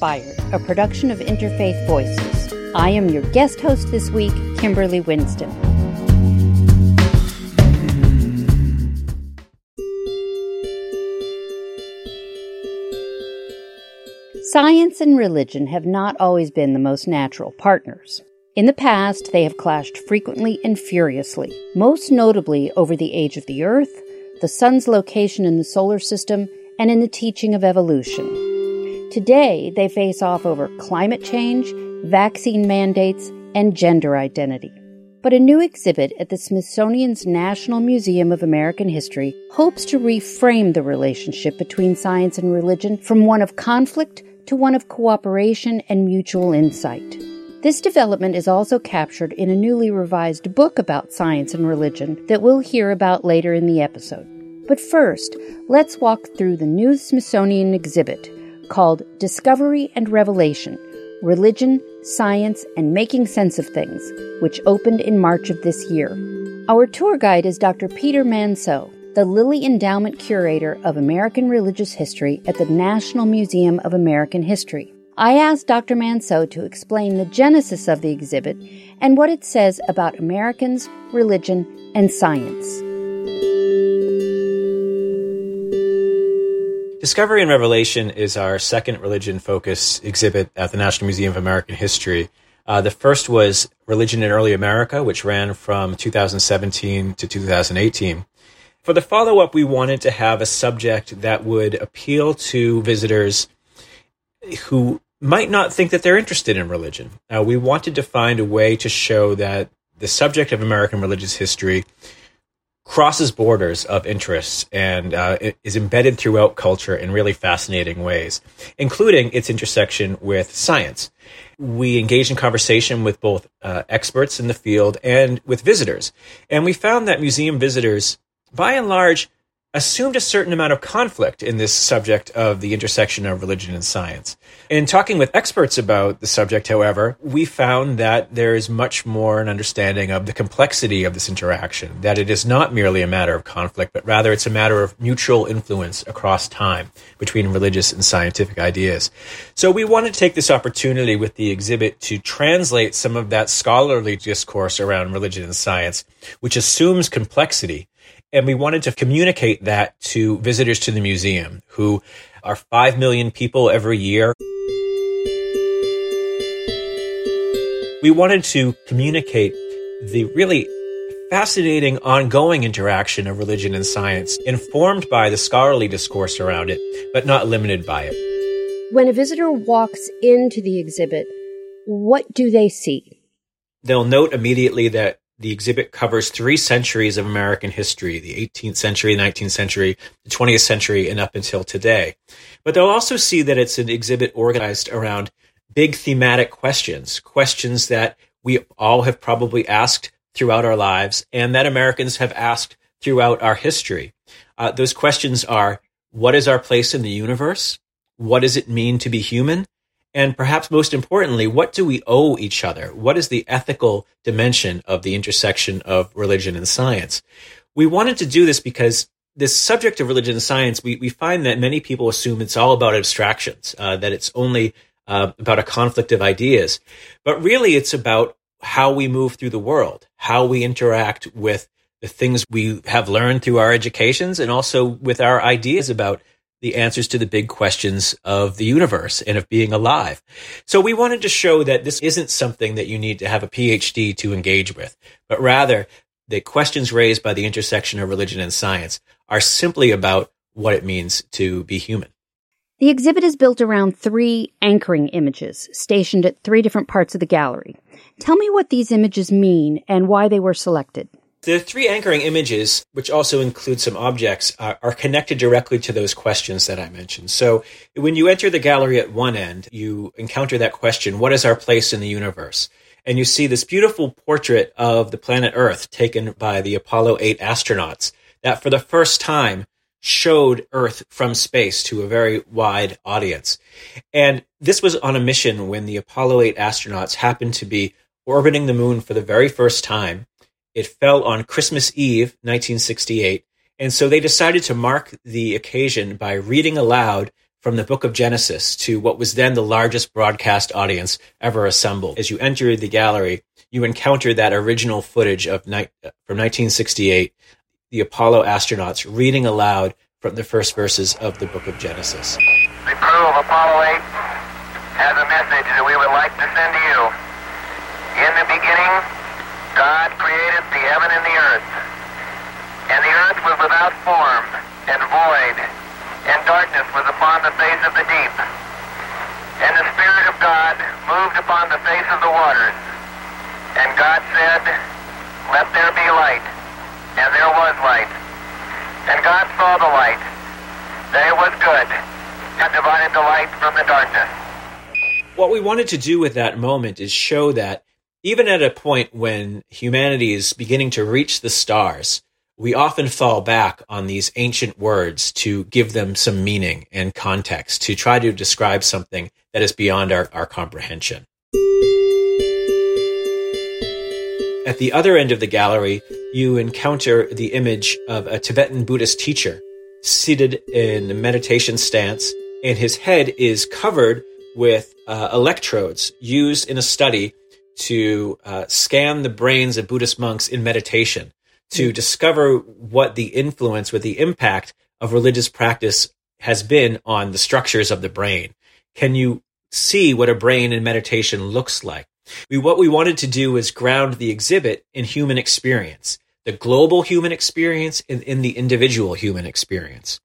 Inspired, a production of Interfaith Voices. I am your guest host this week, Kimberly Winston. Science and religion have not always been the most natural partners. In the past, they have clashed frequently and furiously, most notably over the age of the Earth, the Sun's location in the solar system, and in the teaching of evolution. Today, they face off over climate change, vaccine mandates, and gender identity. But a new exhibit at the Smithsonian's National Museum of American History hopes to reframe the relationship between science and religion from one of conflict to one of cooperation and mutual insight. This development is also captured in a newly revised book about science and religion that we'll hear about later in the episode. But first, let's walk through the new Smithsonian exhibit called Discovery and Revelation Religion, Science, and Making Sense of Things, which opened in March of this year. Our tour guide is Dr. Peter Manseau, the Lilly Endowment Curator of American Religious History at the National Museum of American History. I asked Dr. Manseau to explain the genesis of the exhibit and what it says about Americans, religion, and science. Discovery and Revelation is our second religion focus exhibit at the National Museum of American History. Uh, the first was Religion in Early America, which ran from 2017 to 2018. For the follow up, we wanted to have a subject that would appeal to visitors who might not think that they're interested in religion. Uh, we wanted to find a way to show that the subject of American religious history crosses borders of interests and uh, is embedded throughout culture in really fascinating ways, including its intersection with science. We engaged in conversation with both uh, experts in the field and with visitors. And we found that museum visitors, by and large, assumed a certain amount of conflict in this subject of the intersection of religion and science. In talking with experts about the subject, however, we found that there is much more an understanding of the complexity of this interaction, that it is not merely a matter of conflict, but rather it's a matter of mutual influence across time between religious and scientific ideas. So we wanted to take this opportunity with the exhibit to translate some of that scholarly discourse around religion and science, which assumes complexity and we wanted to communicate that to visitors to the museum, who are 5 million people every year. We wanted to communicate the really fascinating ongoing interaction of religion and science, informed by the scholarly discourse around it, but not limited by it. When a visitor walks into the exhibit, what do they see? They'll note immediately that the exhibit covers three centuries of American history the 18th century, 19th century, the 20th century, and up until today. But they'll also see that it's an exhibit organized around big thematic questions, questions that we all have probably asked throughout our lives and that Americans have asked throughout our history. Uh, those questions are what is our place in the universe? What does it mean to be human? And perhaps most importantly, what do we owe each other? What is the ethical dimension of the intersection of religion and science? We wanted to do this because this subject of religion and science, we, we find that many people assume it's all about abstractions, uh, that it's only uh, about a conflict of ideas. But really, it's about how we move through the world, how we interact with the things we have learned through our educations, and also with our ideas about the answers to the big questions of the universe and of being alive. So we wanted to show that this isn't something that you need to have a PhD to engage with, but rather the questions raised by the intersection of religion and science are simply about what it means to be human. The exhibit is built around three anchoring images stationed at three different parts of the gallery. Tell me what these images mean and why they were selected. The three anchoring images, which also include some objects, uh, are connected directly to those questions that I mentioned. So when you enter the gallery at one end, you encounter that question, what is our place in the universe? And you see this beautiful portrait of the planet Earth taken by the Apollo 8 astronauts that for the first time showed Earth from space to a very wide audience. And this was on a mission when the Apollo 8 astronauts happened to be orbiting the moon for the very first time it fell on Christmas Eve, 1968. And so they decided to mark the occasion by reading aloud from the book of Genesis to what was then the largest broadcast audience ever assembled. As you enter the gallery, you encounter that original footage of from 1968, the Apollo astronauts reading aloud from the first verses of the book of Genesis. The crew of Apollo 8 has a message that we would like to send to you. In the beginning, God created the heaven and the earth. And the earth was without form and void, and darkness was upon the face of the deep. And the Spirit of God moved upon the face of the waters. And God said, Let there be light. And there was light. And God saw the light, that it was good, and divided the light from the darkness. What we wanted to do with that moment is show that even at a point when humanity is beginning to reach the stars, we often fall back on these ancient words to give them some meaning and context, to try to describe something that is beyond our, our comprehension. At the other end of the gallery, you encounter the image of a Tibetan Buddhist teacher seated in a meditation stance, and his head is covered with uh, electrodes used in a study to uh, scan the brains of Buddhist monks in meditation to discover what the influence, what the impact of religious practice has been on the structures of the brain. Can you see what a brain in meditation looks like? We, what we wanted to do is ground the exhibit in human experience, the global human experience and in the individual human experience.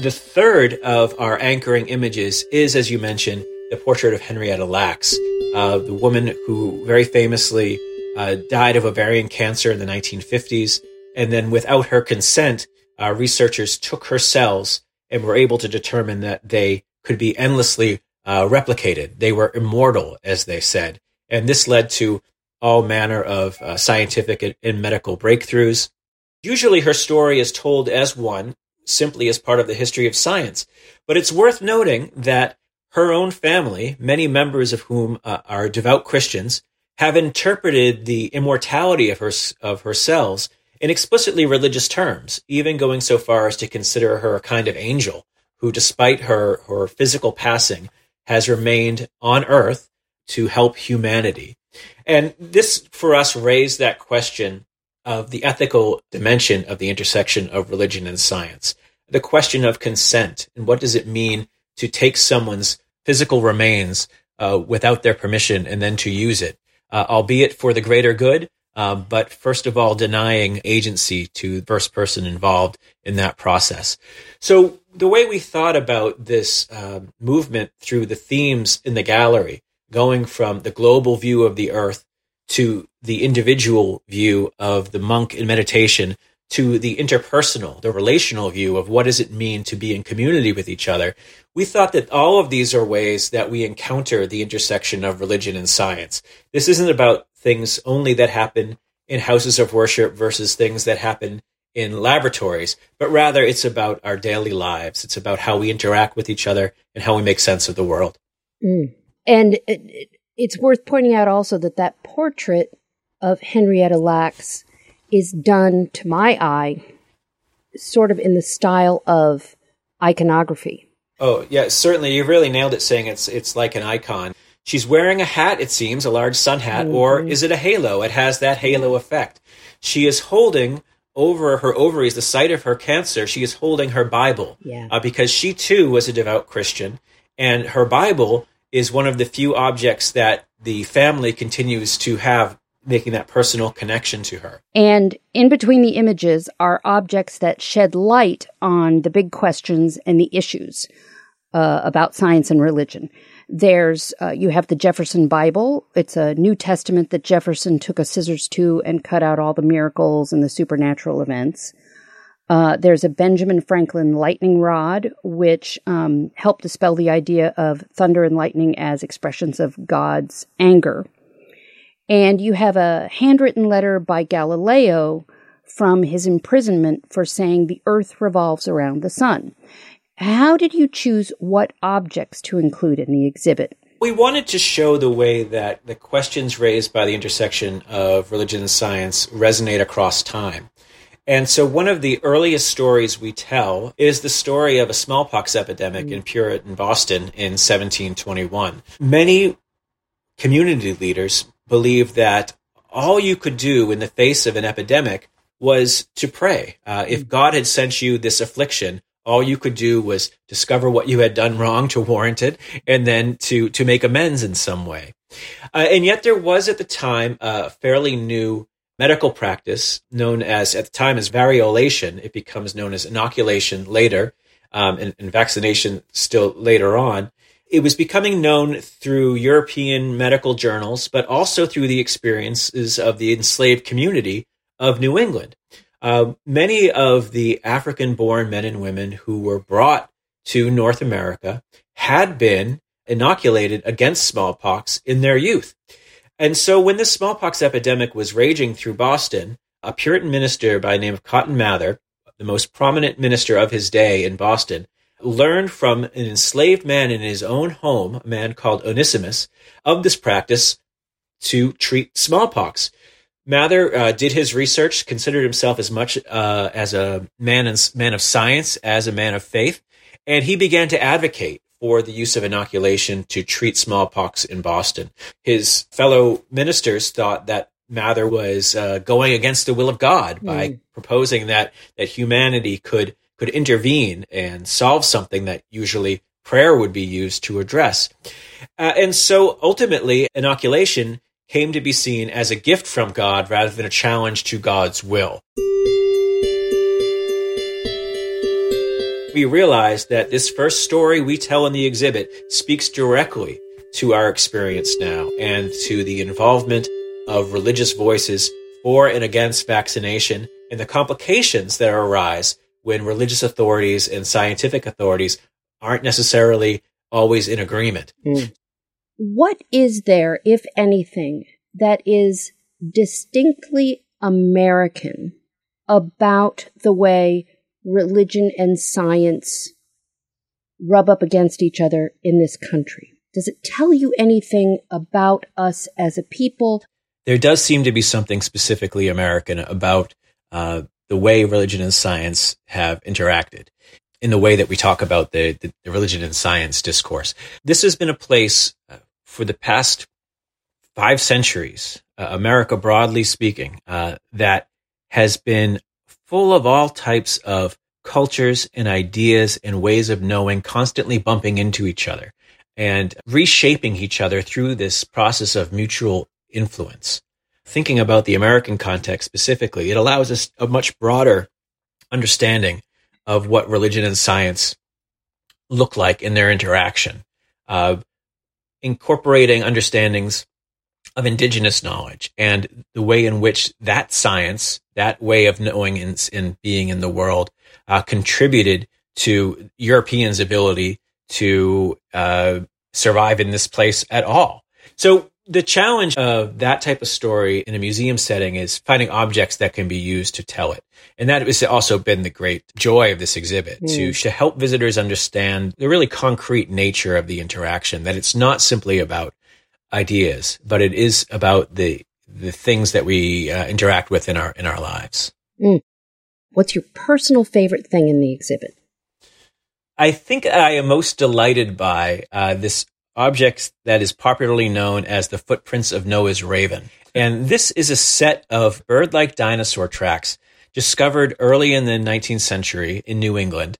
The third of our anchoring images is, as you mentioned, the portrait of Henrietta Lacks, uh, the woman who very famously uh, died of ovarian cancer in the 1950s. And then, without her consent, uh, researchers took her cells and were able to determine that they could be endlessly uh, replicated. They were immortal, as they said. And this led to all manner of uh, scientific and medical breakthroughs. Usually, her story is told as one, simply as part of the history of science. But it's worth noting that her own family, many members of whom uh, are devout Christians, have interpreted the immortality of her of her cells in explicitly religious terms, even going so far as to consider her a kind of angel who, despite her her physical passing, has remained on Earth to help humanity. And this, for us, raised that question of the ethical dimension of the intersection of religion and science, the question of consent, and what does it mean to take someone's physical remains uh, without their permission and then to use it, uh, albeit for the greater good, uh, but first of all, denying agency to the first person involved in that process. So the way we thought about this uh, movement through the themes in the gallery, going from the global view of the earth to the individual view of the monk in meditation to the interpersonal, the relational view of what does it mean to be in community with each other, we thought that all of these are ways that we encounter the intersection of religion and science. This isn't about things only that happen in houses of worship versus things that happen in laboratories, but rather it's about our daily lives. It's about how we interact with each other and how we make sense of the world. Mm. And it, it's worth pointing out also that that portrait of Henrietta Lacks is done to my eye sort of in the style of iconography. Oh, yeah, certainly. You really nailed it saying it's it's like an icon. She's wearing a hat, it seems, a large sun hat, mm-hmm. or is it a halo? It has that halo effect. She is holding over her ovaries, the site of her cancer, she is holding her Bible. Yeah. Uh, because she too was a devout Christian, and her Bible is one of the few objects that the family continues to have making that personal connection to her. And in between the images are objects that shed light on the big questions and the issues uh, about science and religion. There's, uh, you have the Jefferson Bible. It's a New Testament that Jefferson took a scissors to and cut out all the miracles and the supernatural events. Uh, there's a Benjamin Franklin lightning rod, which um, helped dispel the idea of thunder and lightning as expressions of God's anger. And you have a handwritten letter by Galileo from his imprisonment for saying the earth revolves around the sun. How did you choose what objects to include in the exhibit? We wanted to show the way that the questions raised by the intersection of religion and science resonate across time. And so one of the earliest stories we tell is the story of a smallpox epidemic mm. in Puritan Boston in 1721. Many community leaders believed that all you could do in the face of an epidemic was to pray. Uh, if. God had sent you this affliction, all you could do was discover what you had done wrong to warrant it and then to, to make amends in some way. Uh, and yet there was at the time a fairly new medical practice known as, at the time, as variolation. It becomes known as inoculation later, um, and, and vaccination still later on. It was becoming known through European medical journals, but also through the experiences of the enslaved community of New England. Uh, many of the African born men and women who were brought to North America had been inoculated against smallpox in their youth. And so when the smallpox epidemic was raging through Boston, a Puritan minister by the name of Cotton Mather, the most prominent minister of his day in Boston, learned from an enslaved man in his own home, a man called Onesimus, of this practice to treat smallpox. Mather uh, did his research, considered himself as much uh, as a man, and, man of science as a man of faith, and he began to advocate for the use of inoculation to treat smallpox in Boston. His fellow ministers thought that Mather was uh, going against the will of God by mm. proposing that that humanity could could intervene and solve something that usually prayer would be used to address. Uh, and so ultimately, inoculation came to be seen as a gift from God rather than a challenge to God's will. we realize that this first story we tell in the exhibit speaks directly to our experience now and to the involvement of religious voices for and against vaccination and the complications that arise when religious authorities and scientific authorities aren't necessarily always in agreement. Mm. What is there, if anything, that is distinctly American about the way religion and science rub up against each other in this country? Does it tell you anything about us as a people? There does seem to be something specifically American about uh, the way religion and science have interacted in the way that we talk about the, the, the religion and science discourse. This has been a place uh, for the past five centuries, uh, America broadly speaking, uh, that has been full of all types of cultures and ideas and ways of knowing constantly bumping into each other and reshaping each other through this process of mutual influence. Thinking about the American context specifically, it allows us a much broader understanding of what religion and science look like in their interaction, uh, incorporating understandings of indigenous knowledge and the way in which that science, that way of knowing and, and being in the world, uh, contributed to Europeans' ability to uh, survive in this place at all. So the challenge of that type of story in a museum setting is finding objects that can be used to tell it. And that has also been the great joy of this exhibit mm. to, to help visitors understand the really concrete nature of the interaction, that it's not simply about ideas, but it is about the the things that we uh, interact with in our in our lives. Mm. What's your personal favorite thing in the exhibit? I think I am most delighted by uh, this object that is popularly known as the footprints of Noah's raven. And this is a set of bird like dinosaur tracks discovered early in the 19th century in New England.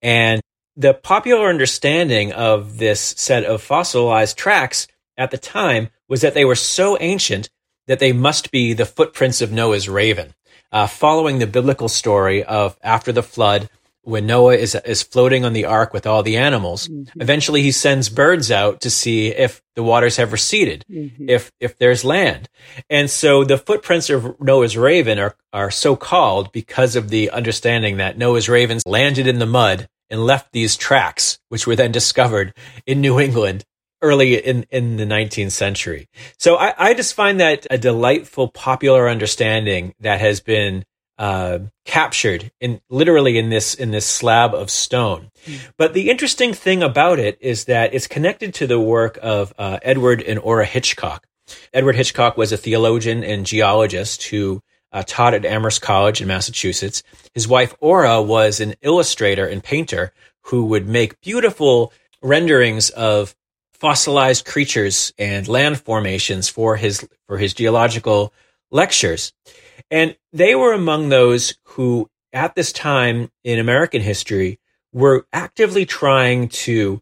And the popular understanding of this set of fossilized tracks at the time was that they were so ancient that they must be the footprints of Noah's raven. Uh, following the biblical story of after the flood, when Noah is is floating on the ark with all the animals, mm-hmm. eventually he sends birds out to see if the waters have receded, mm-hmm. if if there's land. And so the footprints of Noah's raven are are so called because of the understanding that Noah's ravens landed in the mud and left these tracks, which were then discovered in New England early in, in the 19th century. So I, I just find that a delightful popular understanding that has been uh, captured in literally in this in this slab of stone. Mm. But the interesting thing about it is that it's connected to the work of uh, Edward and Orra Hitchcock. Edward Hitchcock was a theologian and geologist who uh, taught at Amherst College in Massachusetts. His wife, Orra, was an illustrator and painter who would make beautiful renderings of fossilized creatures and land formations for his for his geological lectures. And they were among those who at this time in American history were actively trying to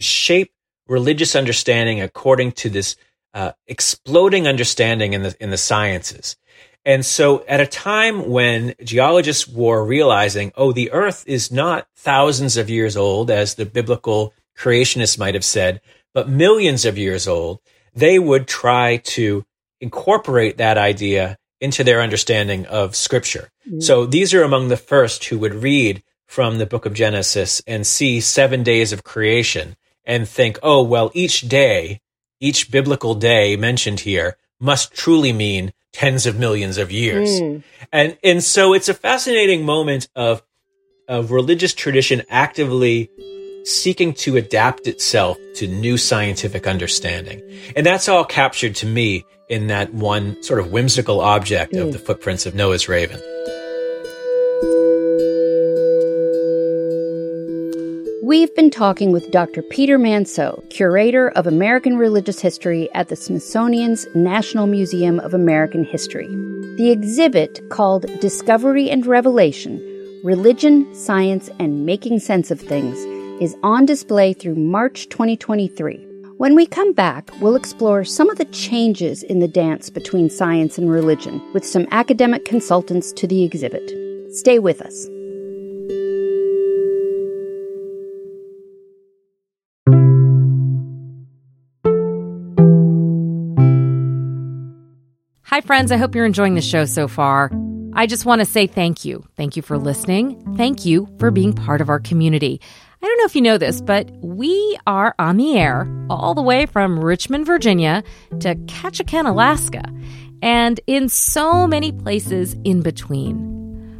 shape religious understanding according to this uh, exploding understanding in the in the sciences. And so at a time when geologists were realizing, oh, the earth is not thousands of years old, as the biblical creationists might have said, but millions of years old, they would try to incorporate that idea into their understanding of scripture. Mm-hmm. So these are among the first who would read from the book of Genesis and see seven days of creation and think, oh, well, each day, each biblical day mentioned here must truly mean tens of millions of years. Mm. And and so it's a fascinating moment of of religious tradition actively seeking to adapt itself to new scientific understanding. And that's all captured to me in that one sort of whimsical object mm. of the footprints of Noah's raven. We've been talking with Dr. Peter Manseau, curator of American Religious History at the Smithsonian's National Museum of American History. The exhibit called Discovery and Revelation Religion, Science, and Making Sense of Things is on display through March 2023. When we come back, we'll explore some of the changes in the dance between science and religion with some academic consultants to the exhibit. Stay with us. Hi, friends. I hope you're enjoying the show so far. I just want to say thank you. Thank you for listening. Thank you for being part of our community. I don't know if you know this, but we are on the air all the way from Richmond, Virginia to Ketchikan, Alaska, and in so many places in between.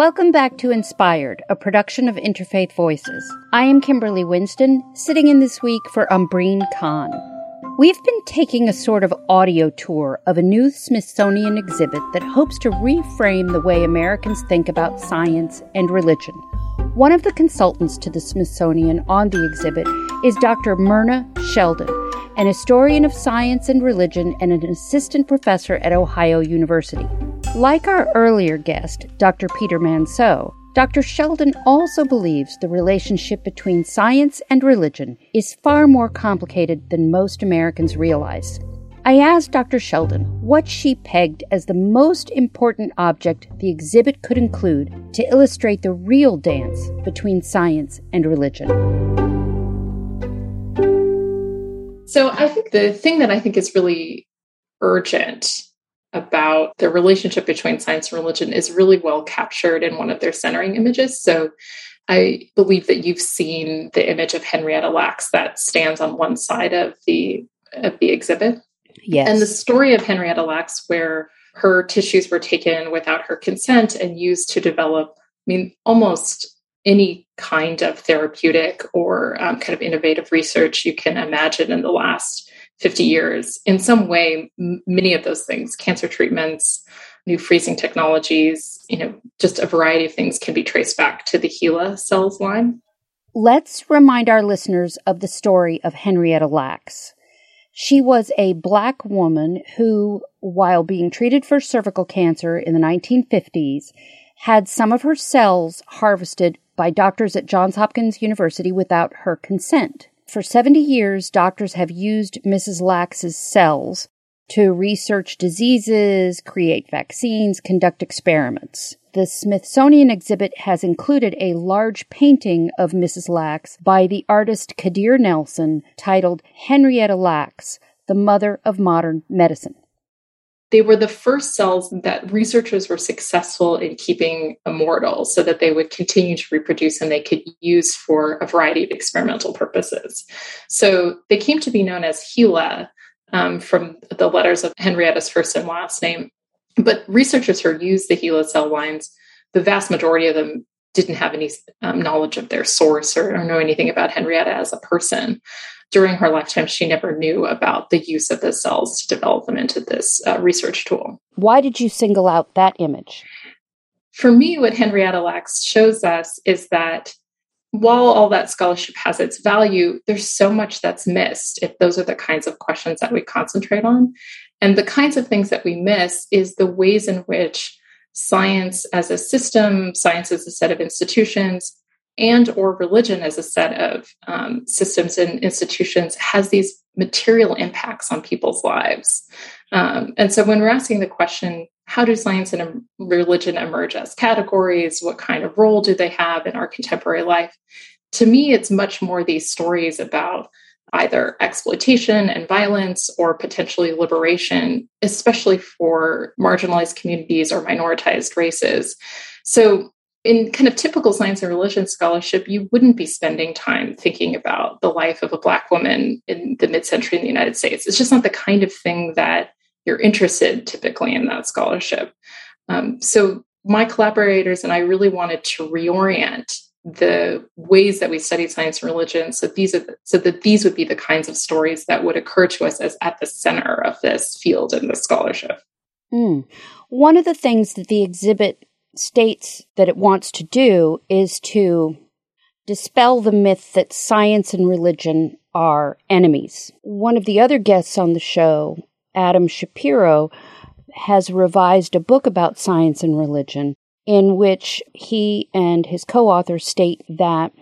Welcome back to Inspired, a production of Interfaith Voices. I am Kimberly Winston, sitting in this week for Umbreen Khan. We've been taking a sort of audio tour of a new Smithsonian exhibit that hopes to reframe the way Americans think about science and religion. One of the consultants to the Smithsonian on the exhibit is Dr. Myrna Sheldon, an historian of science and religion and an assistant professor at Ohio University. Like our earlier guest, Dr. Peter Manseau, Dr. Sheldon also believes the relationship between science and religion is far more complicated than most Americans realize. I asked Dr. Sheldon what she pegged as the most important object the exhibit could include to illustrate the real dance between science and religion. So, I think the thing that I think is really urgent about the relationship between science and religion is really well captured in one of their centering images. So I believe that you've seen the image of Henrietta Lacks that stands on one side of the of the exhibit. Yes. And the story of Henrietta Lacks where her tissues were taken without her consent and used to develop, I mean, almost any kind of therapeutic or um, kind of innovative research you can imagine in the last 50 years in some way m- many of those things cancer treatments new freezing technologies, you know, just a variety of things can be traced back to the HeLa cells line. Let's remind our listeners of the story of Henrietta Lacks. She was a black woman who, while being treated for cervical cancer in the 1950s, had some of her cells harvested by doctors at Johns Hopkins University without her consent. For 70 years, doctors have used Mrs. Lacks's cells to research diseases, create vaccines, conduct experiments. The Smithsonian exhibit has included a large painting of Mrs. Lacks by the artist Kadir Nelson titled Henrietta Lacks, the Mother of Modern Medicine. They were the first cells that researchers were successful in keeping immortal so that they would continue to reproduce and they could use for a variety of experimental purposes. So they came to be known as HeLa, um, from the letters of Henrietta's first and last name. But researchers who used the HeLa cell lines, the vast majority of them didn't have any um, knowledge of their source or, or, know anything about Henrietta as a person. During her lifetime, she never knew about the use of the cells to develop them into this uh, research tool. Why did you single out that image? For me, what Henrietta Lacks shows us is that while all that scholarship has its value, there's so much that's missed if those are the kinds of questions that we concentrate on. And the kinds of things that we miss is the ways in which science as a system, science as a set of institutions, and or religion as a set of um, systems and institutions has these material impacts on people's lives. Um, and so when we're asking the question, how do science and religion emerge as categories? What kind of role do they have in our contemporary life? To me, it's much more these stories about either exploitation and violence or potentially liberation, especially for marginalized communities or minoritized races. So, in kind of typical science and religion scholarship, you wouldn't be spending time thinking about the life of a Black woman in the mid century in the United States. It's just not the kind of thing that you're interested typically in that scholarship. Um, so my collaborators and I really wanted to reorient the ways that we studied science and religion so these are the, so that these would be the kinds of stories that would occur to us as at the center of this field and this scholarship. Mm. One of the things that the exhibit states that it wants to do is to dispel the myth that science and religion are enemies. One of the other guests on the show Adam Shapiro, has revised a book about science and religion in which he and his co authors state that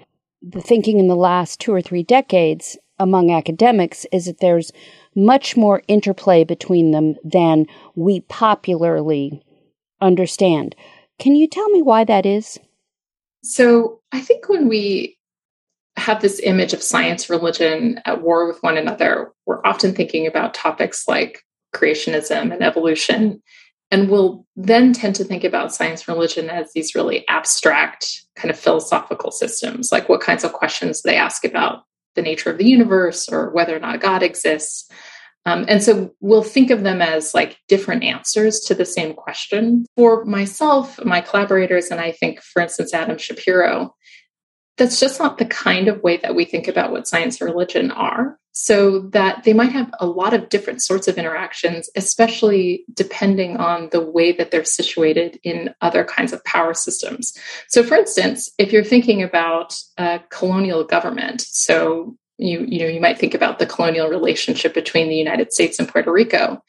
the thinking in the last two or three decades among academics is that there's much more interplay between them than we popularly understand. Can you tell me why that is? So, I think when we have this image of science religion at war with one another we're often thinking about topics like creationism and evolution and we'll then tend to think about science religion as these really abstract kind of philosophical systems like what kinds of questions they ask about the nature of the universe or whether or not god exists um, and so we'll think of them as like different answers to the same question. For myself, my collaborators, and I think, for instance, Adam Shapiro, that's just not the kind of way that we think about what science and religion are. So that they might have a lot of different sorts of interactions, especially depending on the way that they're situated in other kinds of power systems. So, for instance, if you're thinking about a colonial government, so you you know you might think about the colonial relationship between the United States and Puerto Rico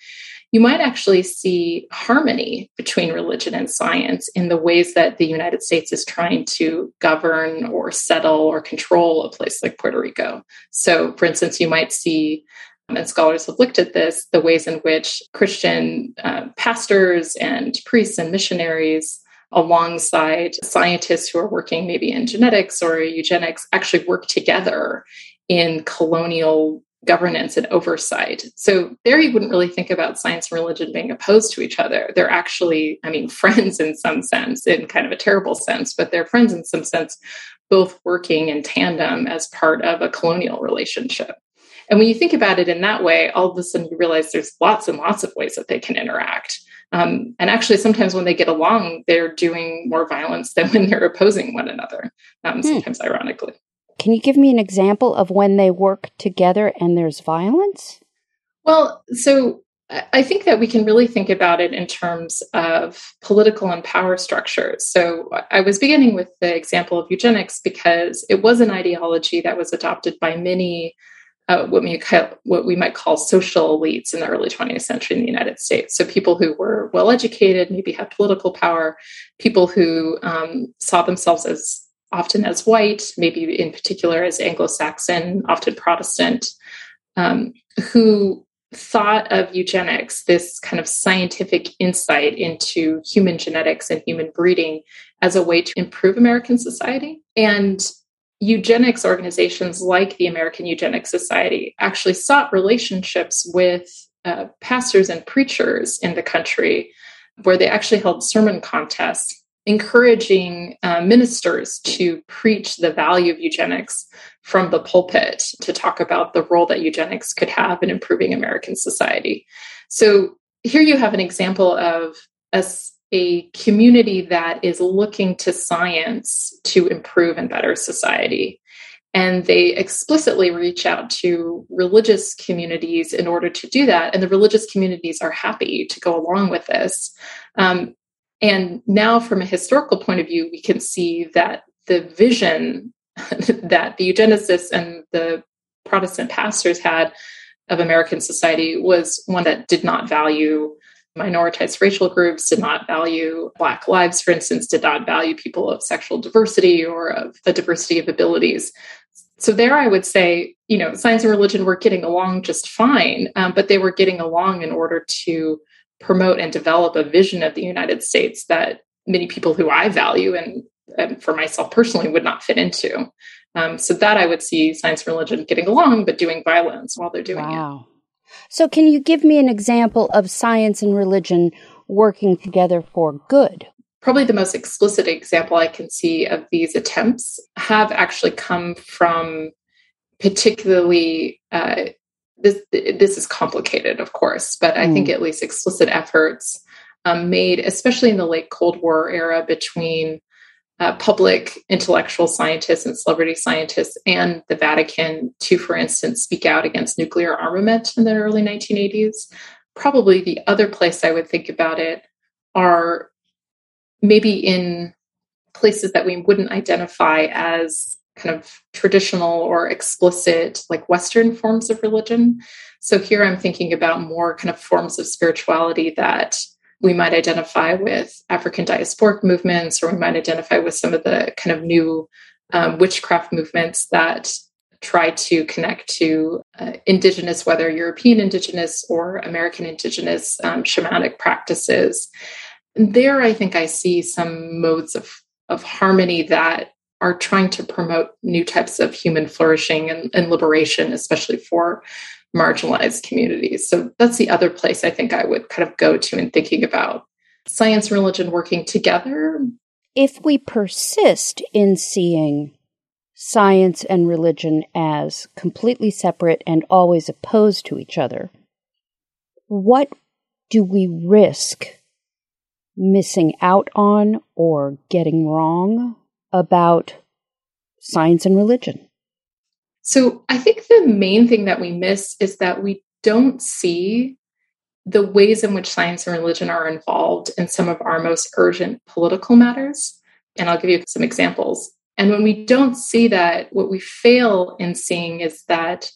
you might actually see harmony between religion and science in the ways that the United States is trying to govern or settle or control a place like Puerto Rico. So, for instance, you might see, and scholars have looked at this, the ways in which Christian uh, pastors and priests and missionaries alongside scientists who are working maybe in genetics or eugenics actually work together in colonial governance and oversight. So there you wouldn't really think about science and religion being opposed to each other. They're actually, I mean, friends in some sense, in kind of a terrible sense, but they're friends in some sense, both working in tandem as part of a colonial relationship. And when you think about it in that way, all of a sudden you realize there's lots and lots of ways that they can interact. Um, and actually, sometimes when they get along, they're doing more violence than when they're opposing one another, um, hmm. sometimes ironically. Can you give me an example of when they work together and there's violence? Well, so I think that we can really think about it in terms of political and power structures. So I was beginning with the example of eugenics because it was an ideology that was adopted by many uh, what, we call, what we might call social elites in the early 20th century in the United States. So people who were well educated, maybe had political power, people who um, saw themselves as often as white, maybe in particular as Anglo-Saxon, often Protestant, um, who thought of eugenics, this kind of scientific insight into human genetics and human breeding, as a way to improve American society. And eugenics organizations like the American Eugenics Society actually sought relationships with uh, pastors and preachers in the country, where they actually held sermon contests encouraging uh, ministers to preach the value of eugenics from the pulpit to talk about the role that eugenics could have in improving American society. So here you have an example of a, a community that is looking to science to improve and better society. And they explicitly reach out to religious communities in order to do that. And the religious communities are happy to go along with this. Um, and now, from a historical point of view, we can see that the vision that the eugenicists and the Protestant pastors had of American society was one that did not value minoritized racial groups, did not value Black lives, for instance, did not value people of sexual diversity or of the diversity of abilities. So, there I would say, you know, science and religion were getting along just fine, um, but they were getting along in order to promote and develop a vision of the United States that many people who I value and, and for myself personally would not fit into. Um, so that I would see science and religion getting along, but doing violence while they're doing wow. it. So, can you give me an example of science and religion working together for good? Probably the most explicit example I can see of these attempts have actually come from particularly uh, this this is complicated, of course, but I think mm. at least explicit efforts um, made, especially in the late Cold War era, between uh, public intellectual scientists and celebrity scientists and the Vatican to, for instance, speak out against nuclear armament in the early 1980s. Probably the other place I would think about it are maybe in places that we wouldn't identify as kind of traditional or explicit, like Western forms of religion. So here I'm thinking about more kind of forms of spirituality that we might identify with African diasporic movements, or we might identify with some of the kind of new um, witchcraft movements that try to connect to uh, indigenous, whether European indigenous or American indigenous um, shamanic practices. There, I think I see some modes of, of harmony that are trying to promote new types of human flourishing and, and liberation, especially for marginalized communities. So that's the other place I think I would kind of go to in thinking about science and religion working together. If we persist in seeing science and religion as completely separate and always opposed to each other, what do we risk missing out on or getting wrong about science and religion? So I think the main thing that we miss is that we don't see the ways in which science and religion are involved in some of our most urgent political matters. And I'll give you some examples. And when we don't see that, what we fail in seeing is that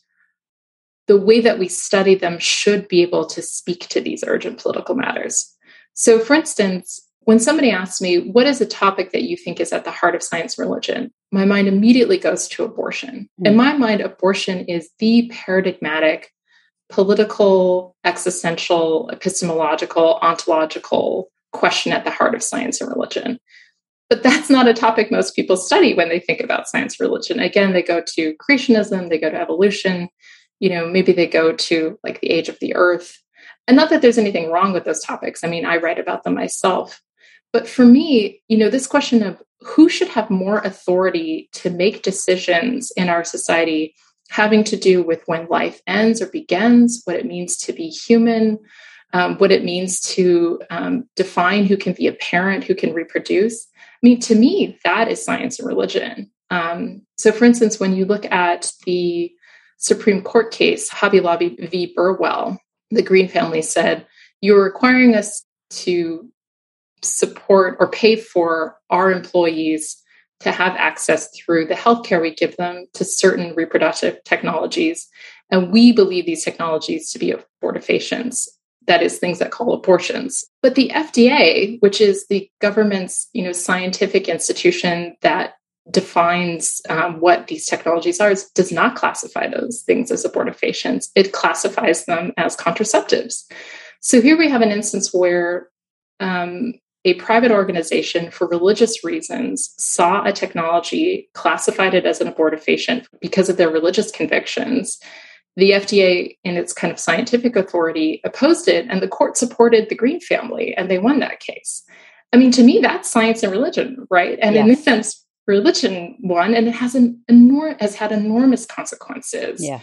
the way that we study them should be able to speak to these urgent political matters. So, for instance, when somebody asks me, what is a topic that you think is at the heart of science and religion? My mind immediately goes to abortion. Mm. In my mind, abortion is the paradigmatic, political, existential, epistemological, ontological question at the heart of science and religion. But that's not a topic most people study when they think about science and religion. Again, they go to creationism, they go to evolution, you know, maybe they go to like the age of the earth. And not that there's anything wrong with those topics. I mean, I write about them myself. But for me, you know, this question of who should have more authority to make decisions in our society having to do with when life ends or begins, what it means to be human, um, what it means to um, define who can be a parent, who can reproduce. I mean, to me, that is science and religion. Um, so, for instance, when you look at the Supreme Court case, Hobby Lobby v. Burwell, the Green family said, You're requiring us to support or pay for our employees to have access through the healthcare we give them to certain reproductive technologies. And we believe these technologies to be abortifacients that is things that call abortions. But the fda which is the government's you know scientific institution that defines um, what these technologies are does not classify those things as abortifacients. It classifies them as contraceptives. So here we have an instance where um, a private organization for religious reasons saw a technology classified it as an abortifacient because of their religious convictions the FDA, in its kind of scientific authority, opposed it, and the court supported the Green family, and they won that case. I mean, to me, that's science and religion, right? And yes. in this sense, religion won, and it has an enor- has had enormous consequences yeah.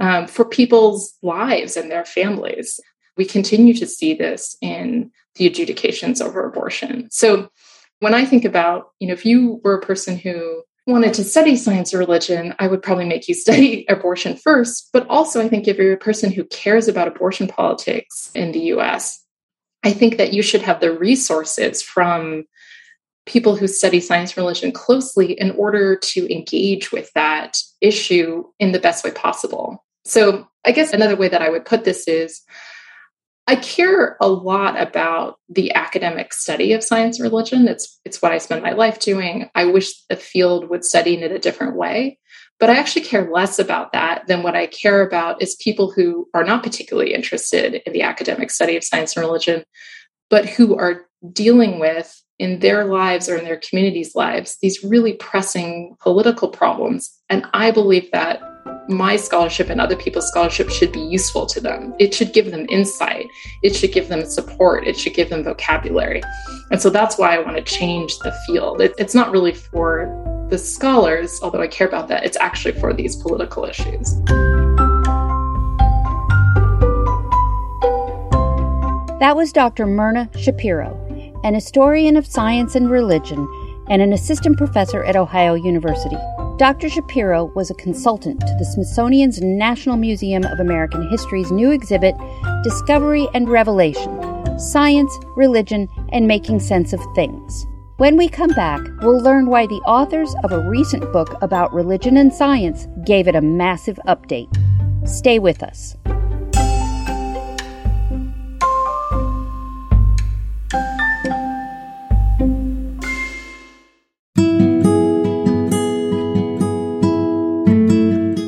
um, for people's lives and their families. We continue to see this in the adjudications over abortion. So, when I think about, you know, if you were a person who wanted to study science or religion, I would probably make you study abortion first. But also, I think if you're a person who cares about abortion politics in the US, I think that you should have the resources from people who study science and religion closely in order to engage with that issue in the best way possible. So, I guess another way that I would put this is I care a lot about the academic study of science and religion. It's it's what I spend my life doing. I wish the field would study in a different way, but I actually care less about that than what I care about is people who are not particularly interested in the academic study of science and religion, but who are dealing with in their lives or in their communities' lives these really pressing political problems. And I believe that my scholarship and other people's scholarship should be useful to them. It should give them insight. It should give them support. It should give them vocabulary. And so that's why I want to change the field. It, it's not really for the scholars, although I care about that. It's actually for these political issues. That was Dr. Myrna Shapiro, an historian of science and religion and an assistant professor at Ohio University. Dr. Shapiro was a consultant to the Smithsonian's National Museum of American History's new exhibit, Discovery and Revelation Science, Religion, and Making Sense of Things. When we come back, we'll learn why the authors of a recent book about religion and science gave it a massive update. Stay with us.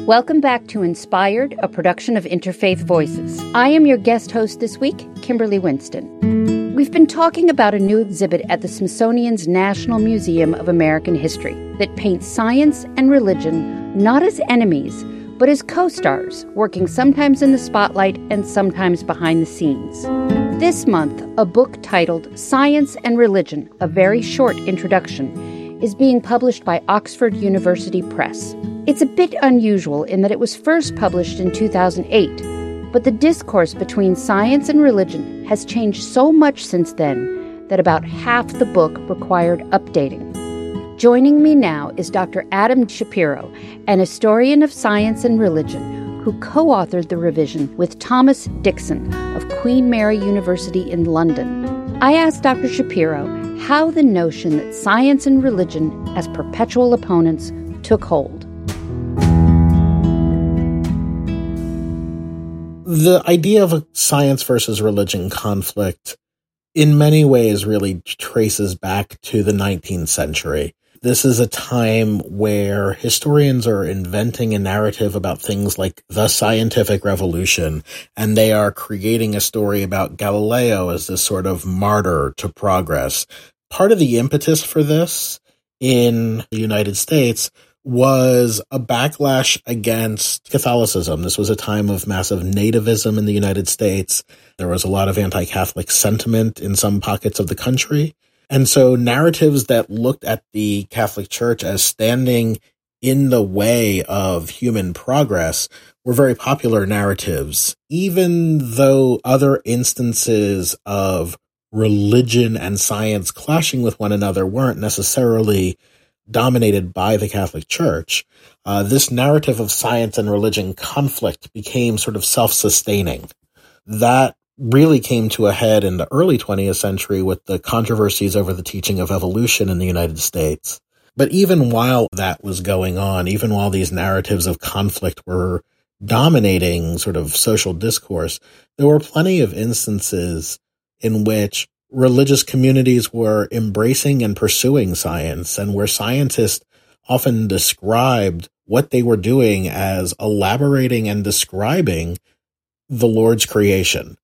Welcome back to Inspired, a production of Interfaith Voices. I am your guest host this week, Kimberly Winston. We've been talking about a new exhibit at the Smithsonian's National Museum of American History that paints science and religion not as enemies, but as co stars, working sometimes in the spotlight and sometimes behind the scenes. This month, a book titled Science and Religion A Very Short Introduction is being published by Oxford University Press. It's a bit unusual in that it was first published in 2008, but the discourse between science and religion has changed so much since then that about half the book required updating. Joining me now is Dr. Adam Shapiro, an historian of science and religion who co authored the revision with Thomas Dixon of Queen Mary University in London. I asked Dr. Shapiro how the notion that science and religion as perpetual opponents took hold. the idea of a science versus religion conflict in many ways really traces back to the 19th century. This is a time where historians are inventing a narrative about things like the scientific revolution, and they are creating a story about Galileo as this sort of martyr to progress. Part of the impetus for this in the United States was a backlash against Catholicism. This was a time of massive nativism in the United States. There was a lot of anti Catholic sentiment in some pockets of the country. And so narratives that looked at the Catholic Church as standing in the way of human progress were very popular narratives, even though other instances of religion and science clashing with one another weren't necessarily dominated by the Catholic Church, uh, this narrative of science and religion conflict became sort of self sustaining. That really came to a head in the early 20th century with the controversies over the teaching of evolution in the United States. But even while that was going on, even while these narratives of conflict were dominating sort of social discourse, there were plenty of instances in which religious communities were embracing and pursuing science and where scientists often described what they were doing as elaborating and describing the Lord's creation.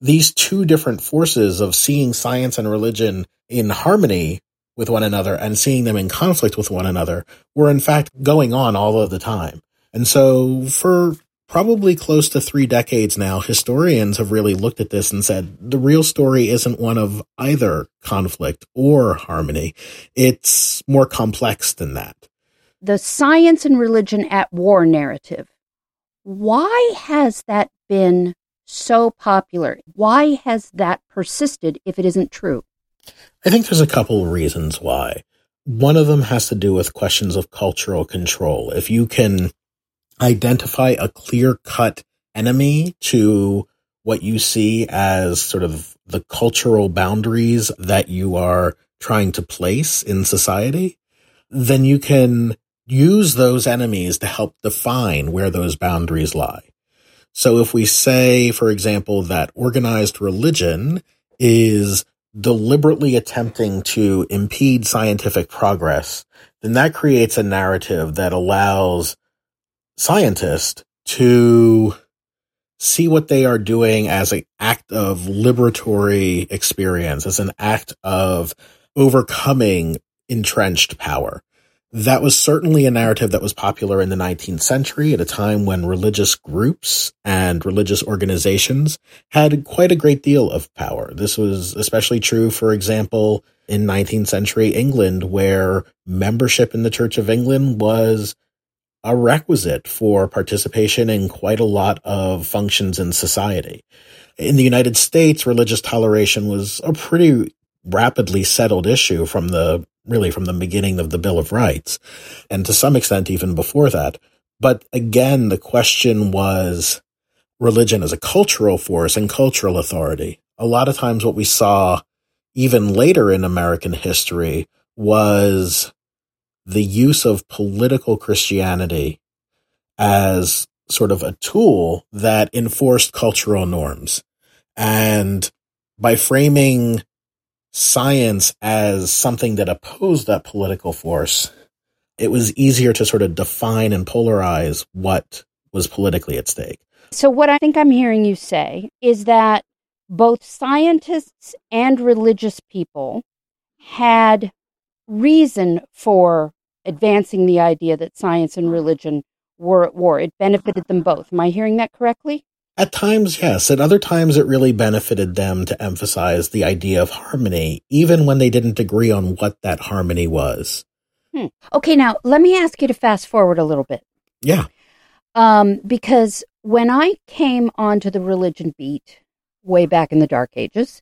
These two different forces of seeing science and religion in harmony with one another and seeing them in conflict with one another were in fact going on all of the time. And so for probably close to three decades now, historians have really looked at this and said the real story isn't one of either conflict or harmony. It's more complex than that. The science and religion at war narrative. Why has that been so popular? Why has that persisted if it isn't true? I think there's a couple of reasons why. One of them has to do with questions of cultural control. If you can identify a clear cut enemy to what you see as sort of the cultural boundaries that you are trying to place in society, then you can use those enemies to help define where those boundaries lie. So if we say, for example, that organized religion is deliberately attempting to impede scientific progress, then that creates a narrative that allows scientists to see what they are doing as an act of liberatory experience, as an act of overcoming entrenched power. That was certainly a narrative that was popular in the 19th century at a time when religious groups and religious organizations had quite a great deal of power. This was especially true, for example, in 19th century England, where membership in the Church of England was a requisite for participation in quite a lot of functions in society. In the United States, religious toleration was a pretty rapidly settled issue from the really from the beginning of the Bill of Rights, and to some extent even before that. But again, the question was religion as a cultural force and cultural authority. A lot of times what we saw even later in American history was the use of political Christianity as sort of a tool that enforced cultural norms. And by framing science as something that opposed that political force, it was easier to sort of define and polarize what was politically at stake. So, what I think I'm hearing you say is that both scientists and religious people had reason for advancing the idea that science and religion were at war. It benefited them both. Am I hearing that correctly? At times, yes. At other times, it really benefited them to emphasize the idea of harmony, even when they didn't agree on what that harmony was. Hmm. Okay, now let me ask you to fast forward a little bit. Yeah. Um, because when I came onto the religion beat way back in the dark ages,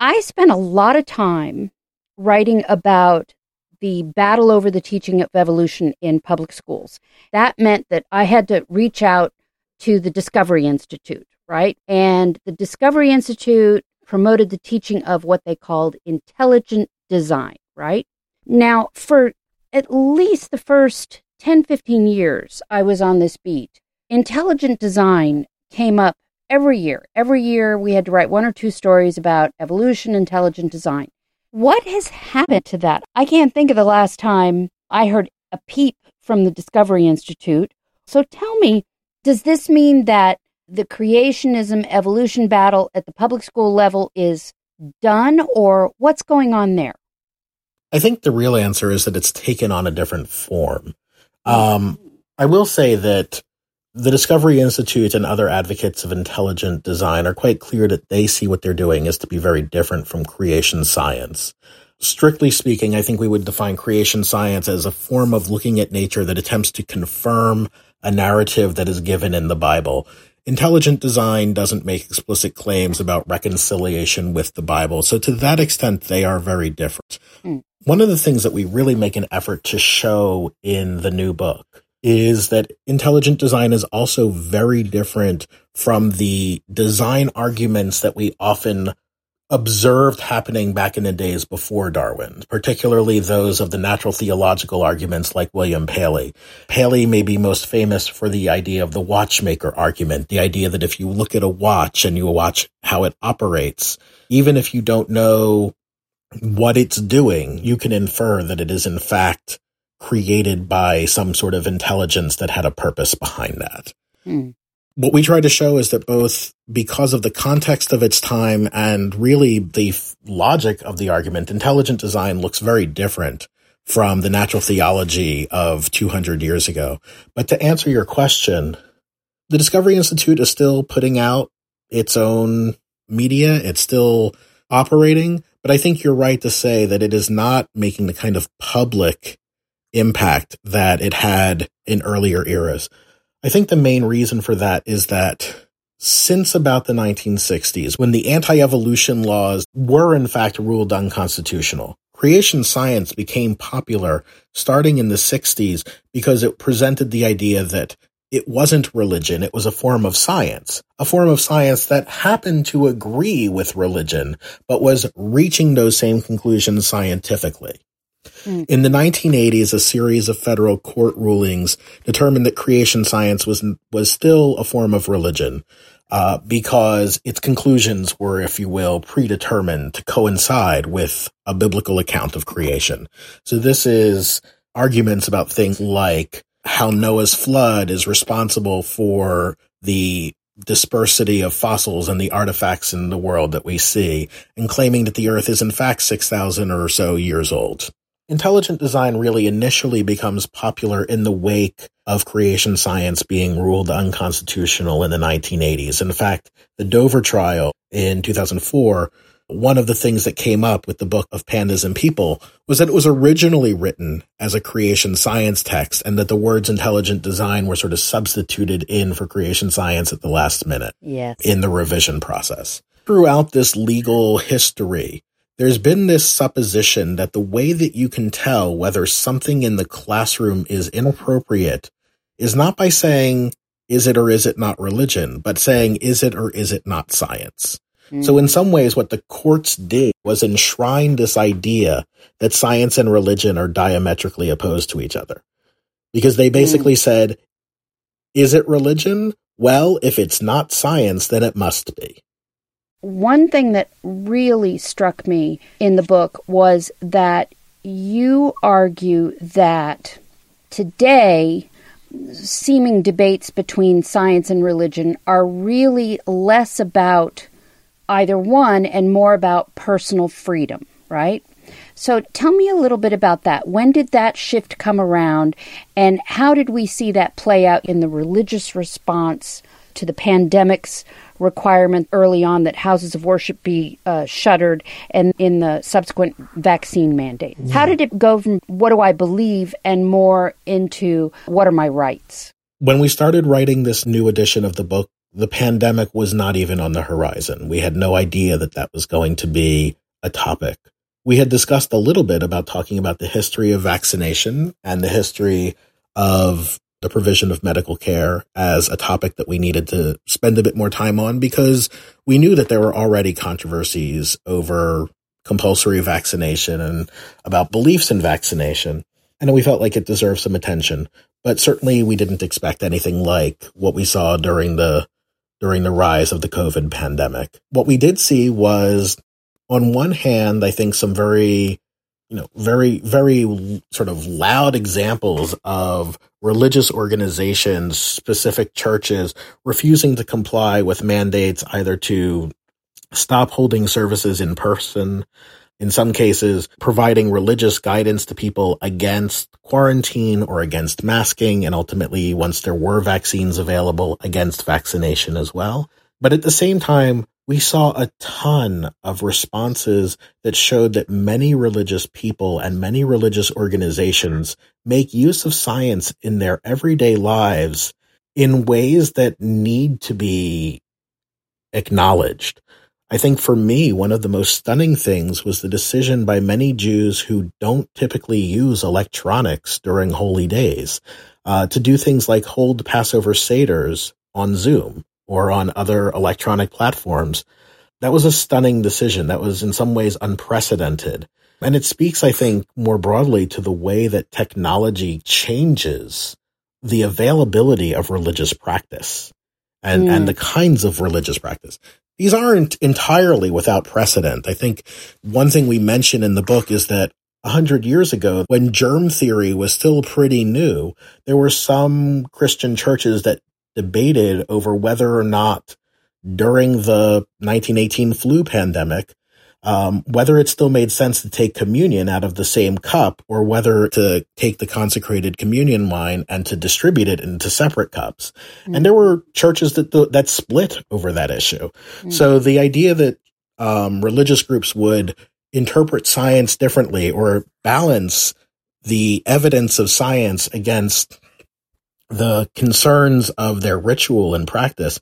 I spent a lot of time writing about the battle over the teaching of evolution in public schools. That meant that I had to reach out to the Discovery Institute, right? And the Discovery Institute promoted the teaching of what they called intelligent design, right? Now, for at least the first 10, 15 years I was on this beat, intelligent design came up every year. Every year we had to write one or two stories about evolution, intelligent design. What has happened to that? I can't think of the last time I heard a peep from the Discovery Institute. So tell me, does this mean that the creationism evolution battle at the public school level is done, or what's going on there? I think the real answer is that it's taken on a different form. Um, I will say that the Discovery Institute and other advocates of intelligent design are quite clear that they see what they're doing is to be very different from creation science. Strictly speaking, I think we would define creation science as a form of looking at nature that attempts to confirm a narrative that is given in the Bible. Intelligent design doesn't make explicit claims about reconciliation with the Bible. So to that extent, they are very different. Mm. One of the things that we really make an effort to show in the new book is that intelligent design is also very different from the design arguments that we often observed happening back in the days before Darwin, particularly those of the natural theological arguments like William Paley. Paley may be most famous for the idea of the watchmaker argument, the idea that if you look at a watch and you watch how it operates, even if you don't know what it's doing, you can infer that it is in fact created by some sort of intelligence that had a purpose behind that. Hmm. What we try to show is that both because of the context of its time and really the logic of the argument, intelligent design looks very different from the natural theology of 200 years ago. But to answer your question, the Discovery Institute is still putting out its own media. It's still operating, but I think you're right to say that it is not making the kind of public impact that it had in earlier eras. I think the main reason for that is that since about the 1960s, when the anti-evolution laws were in fact ruled unconstitutional, creation science became popular starting in the 60s because it presented the idea that it wasn't religion, it was a form of science, a form of science that happened to agree with religion, but was reaching those same conclusions scientifically. Mm. In the 1980s, a series of federal court rulings determined that creation science was was still a form of religion uh, because its conclusions were, if you will, predetermined to coincide with a biblical account of creation. So this is arguments about things like how Noah's flood is responsible for the dispersity of fossils and the artifacts in the world that we see, and claiming that the Earth is in fact 6,000 or so years old. Intelligent design really initially becomes popular in the wake of creation science being ruled unconstitutional in the 1980s. In fact, the Dover trial in 2004, one of the things that came up with the book of Pandas and People was that it was originally written as a creation science text and that the words intelligent design were sort of substituted in for creation science at the last minute yes. in the revision process. Throughout this legal history, there's been this supposition that the way that you can tell whether something in the classroom is inappropriate is not by saying, is it or is it not religion, but saying, is it or is it not science? Mm. So in some ways, what the courts did was enshrine this idea that science and religion are diametrically opposed to each other. Because they basically mm. said, is it religion? Well, if it's not science, then it must be. One thing that really struck me in the book was that you argue that today seeming debates between science and religion are really less about either one and more about personal freedom, right? So tell me a little bit about that. When did that shift come around and how did we see that play out in the religious response to the pandemic's requirement early on that houses of worship be uh, shuttered and in the subsequent vaccine mandate. Yeah. How did it go from what do I believe and more into what are my rights? When we started writing this new edition of the book, the pandemic was not even on the horizon. We had no idea that that was going to be a topic. We had discussed a little bit about talking about the history of vaccination and the history of the provision of medical care as a topic that we needed to spend a bit more time on because we knew that there were already controversies over compulsory vaccination and about beliefs in vaccination. And we felt like it deserved some attention, but certainly we didn't expect anything like what we saw during the during the rise of the COVID pandemic. What we did see was on one hand, I think some very you know, very, very sort of loud examples of religious organizations, specific churches refusing to comply with mandates either to stop holding services in person, in some cases, providing religious guidance to people against quarantine or against masking, and ultimately, once there were vaccines available, against vaccination as well. But at the same time, we saw a ton of responses that showed that many religious people and many religious organizations make use of science in their everyday lives in ways that need to be acknowledged. I think for me, one of the most stunning things was the decision by many Jews who don't typically use electronics during holy days uh, to do things like hold Passover Seders on Zoom or on other electronic platforms. That was a stunning decision. That was in some ways unprecedented. And it speaks, I think, more broadly to the way that technology changes the availability of religious practice and, mm. and the kinds of religious practice. These aren't entirely without precedent. I think one thing we mention in the book is that a hundred years ago, when germ theory was still pretty new, there were some Christian churches that debated over whether or not during the 1918 flu pandemic, um, whether it still made sense to take communion out of the same cup or whether to take the consecrated communion wine and to distribute it into separate cups. Mm. And there were churches that that split over that issue. Mm. So the idea that um, religious groups would interpret science differently or balance the evidence of science against the concerns of their ritual and practice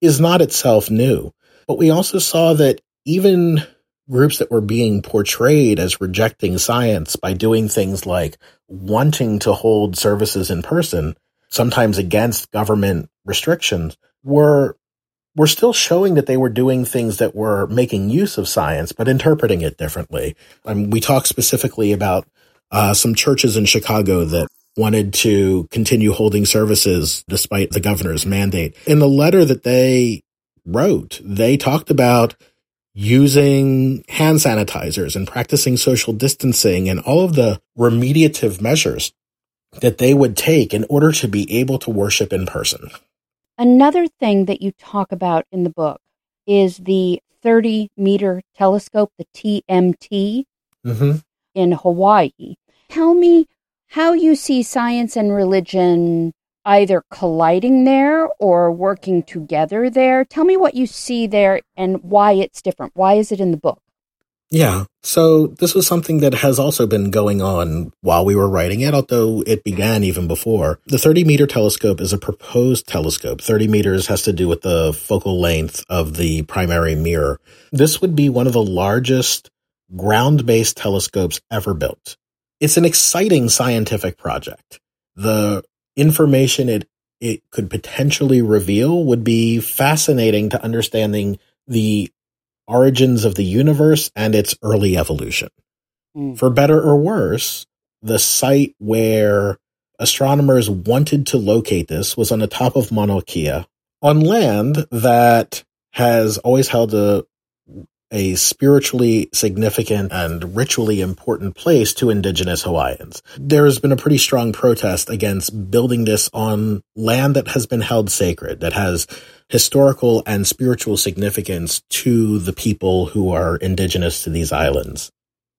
is not itself new. But we also saw that even groups that were being portrayed as rejecting science by doing things like wanting to hold services in person, sometimes against government restrictions, were were still showing that they were doing things that were making use of science, but interpreting it differently. Um, we talk specifically about uh, some churches in Chicago that wanted to continue holding services despite the governor's mandate. In the letter that they wrote, they talked about using hand sanitizers and practicing social distancing and all of the remediative measures that they would take in order to be able to worship in person. Another thing that you talk about in the book is the 30 meter telescope, the TMT, mm-hmm. in Hawaii. Tell me how you see science and religion either colliding there or working together there. Tell me what you see there and why it's different. Why is it in the book? Yeah. So this was something that has also been going on while we were writing it, although it began even before. The 30 meter telescope is a proposed telescope. 30 meters has to do with the focal length of the primary mirror. This would be one of the largest ground based telescopes ever built. It's an exciting scientific project. The information it it could potentially reveal would be fascinating to understanding the origins of the universe and its early evolution. Mm. For better or worse, the site where astronomers wanted to locate this was on the top of Mauna Kea on land that has always held a a spiritually significant and ritually important place to indigenous Hawaiians. There has been a pretty strong protest against building this on land that has been held sacred, that has historical and spiritual significance to the people who are indigenous to these islands.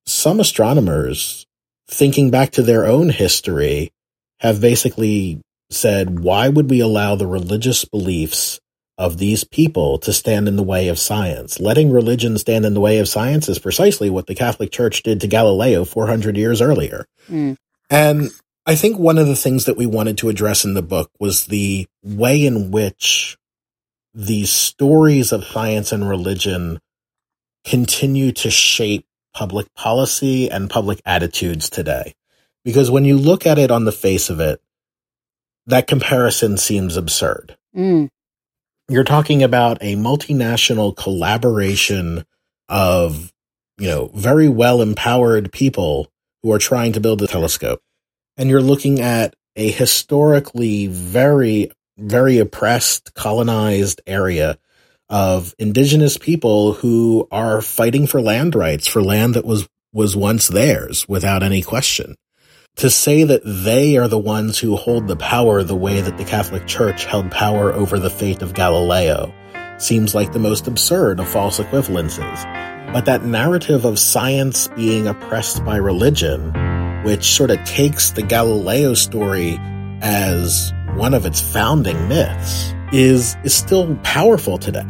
Some astronomers, thinking back to their own history, have basically said, why would we allow the religious beliefs of these people to stand in the way of science. Letting religion stand in the way of science is precisely what the Catholic Church did to Galileo 400 years earlier. Mm. And I think one of the things that we wanted to address in the book was the way in which these stories of science and religion continue to shape public policy and public attitudes today. Because when you look at it on the face of it, that comparison seems absurd. Mm you're talking about a multinational collaboration of, you know, very well empowered people who are trying to build a telescope. And you're looking at a historically very, very oppressed, colonized area of indigenous people who are fighting for land rights, for land that was, was once theirs without any question to say that they are the ones who hold the power the way that the Catholic Church held power over the fate of Galileo seems like the most absurd of false equivalences. But that narrative of science being oppressed by religion, which sort of takes the Galileo story as one of its founding myths, is, is still powerful today.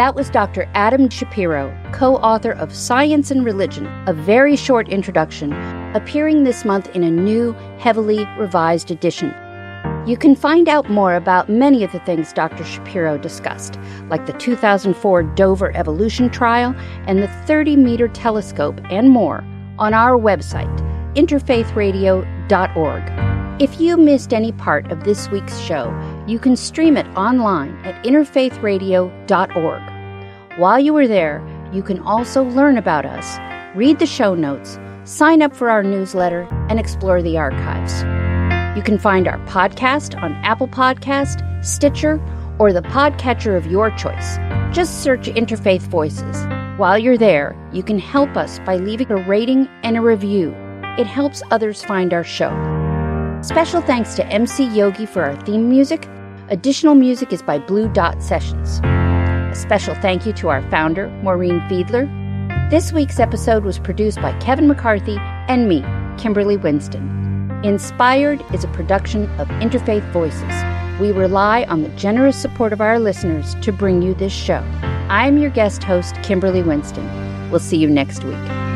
That was Dr. Adam Shapiro, co author of Science and Religion, a very short introduction appearing this month in a new, heavily revised edition. You can find out more about many of the things Dr. Shapiro discussed, like the 2004 Dover Evolution Trial and the 30 meter telescope, and more, on our website, interfaithradio.org. If you missed any part of this week's show, you can stream it online at interfaithradio.org. While you are there, you can also learn about us, read the show notes, sign up for our newsletter, and explore the archives. You can find our podcast on Apple Podcast, Stitcher, or the podcatcher of your choice. Just search Interfaith Voices. While you're there, you can help us by leaving a rating and a review. It helps others find our show. Special thanks to MC Yogi for our theme music. Additional music is by Blue Dot Sessions. A special thank you to our founder, Maureen Fiedler. This week's episode was produced by Kevin McCarthy and me, Kimberly Winston. Inspired is a production of Interfaith Voices. We rely on the generous support of our listeners to bring you this show. I'm your guest host, Kimberly Winston. We'll see you next week.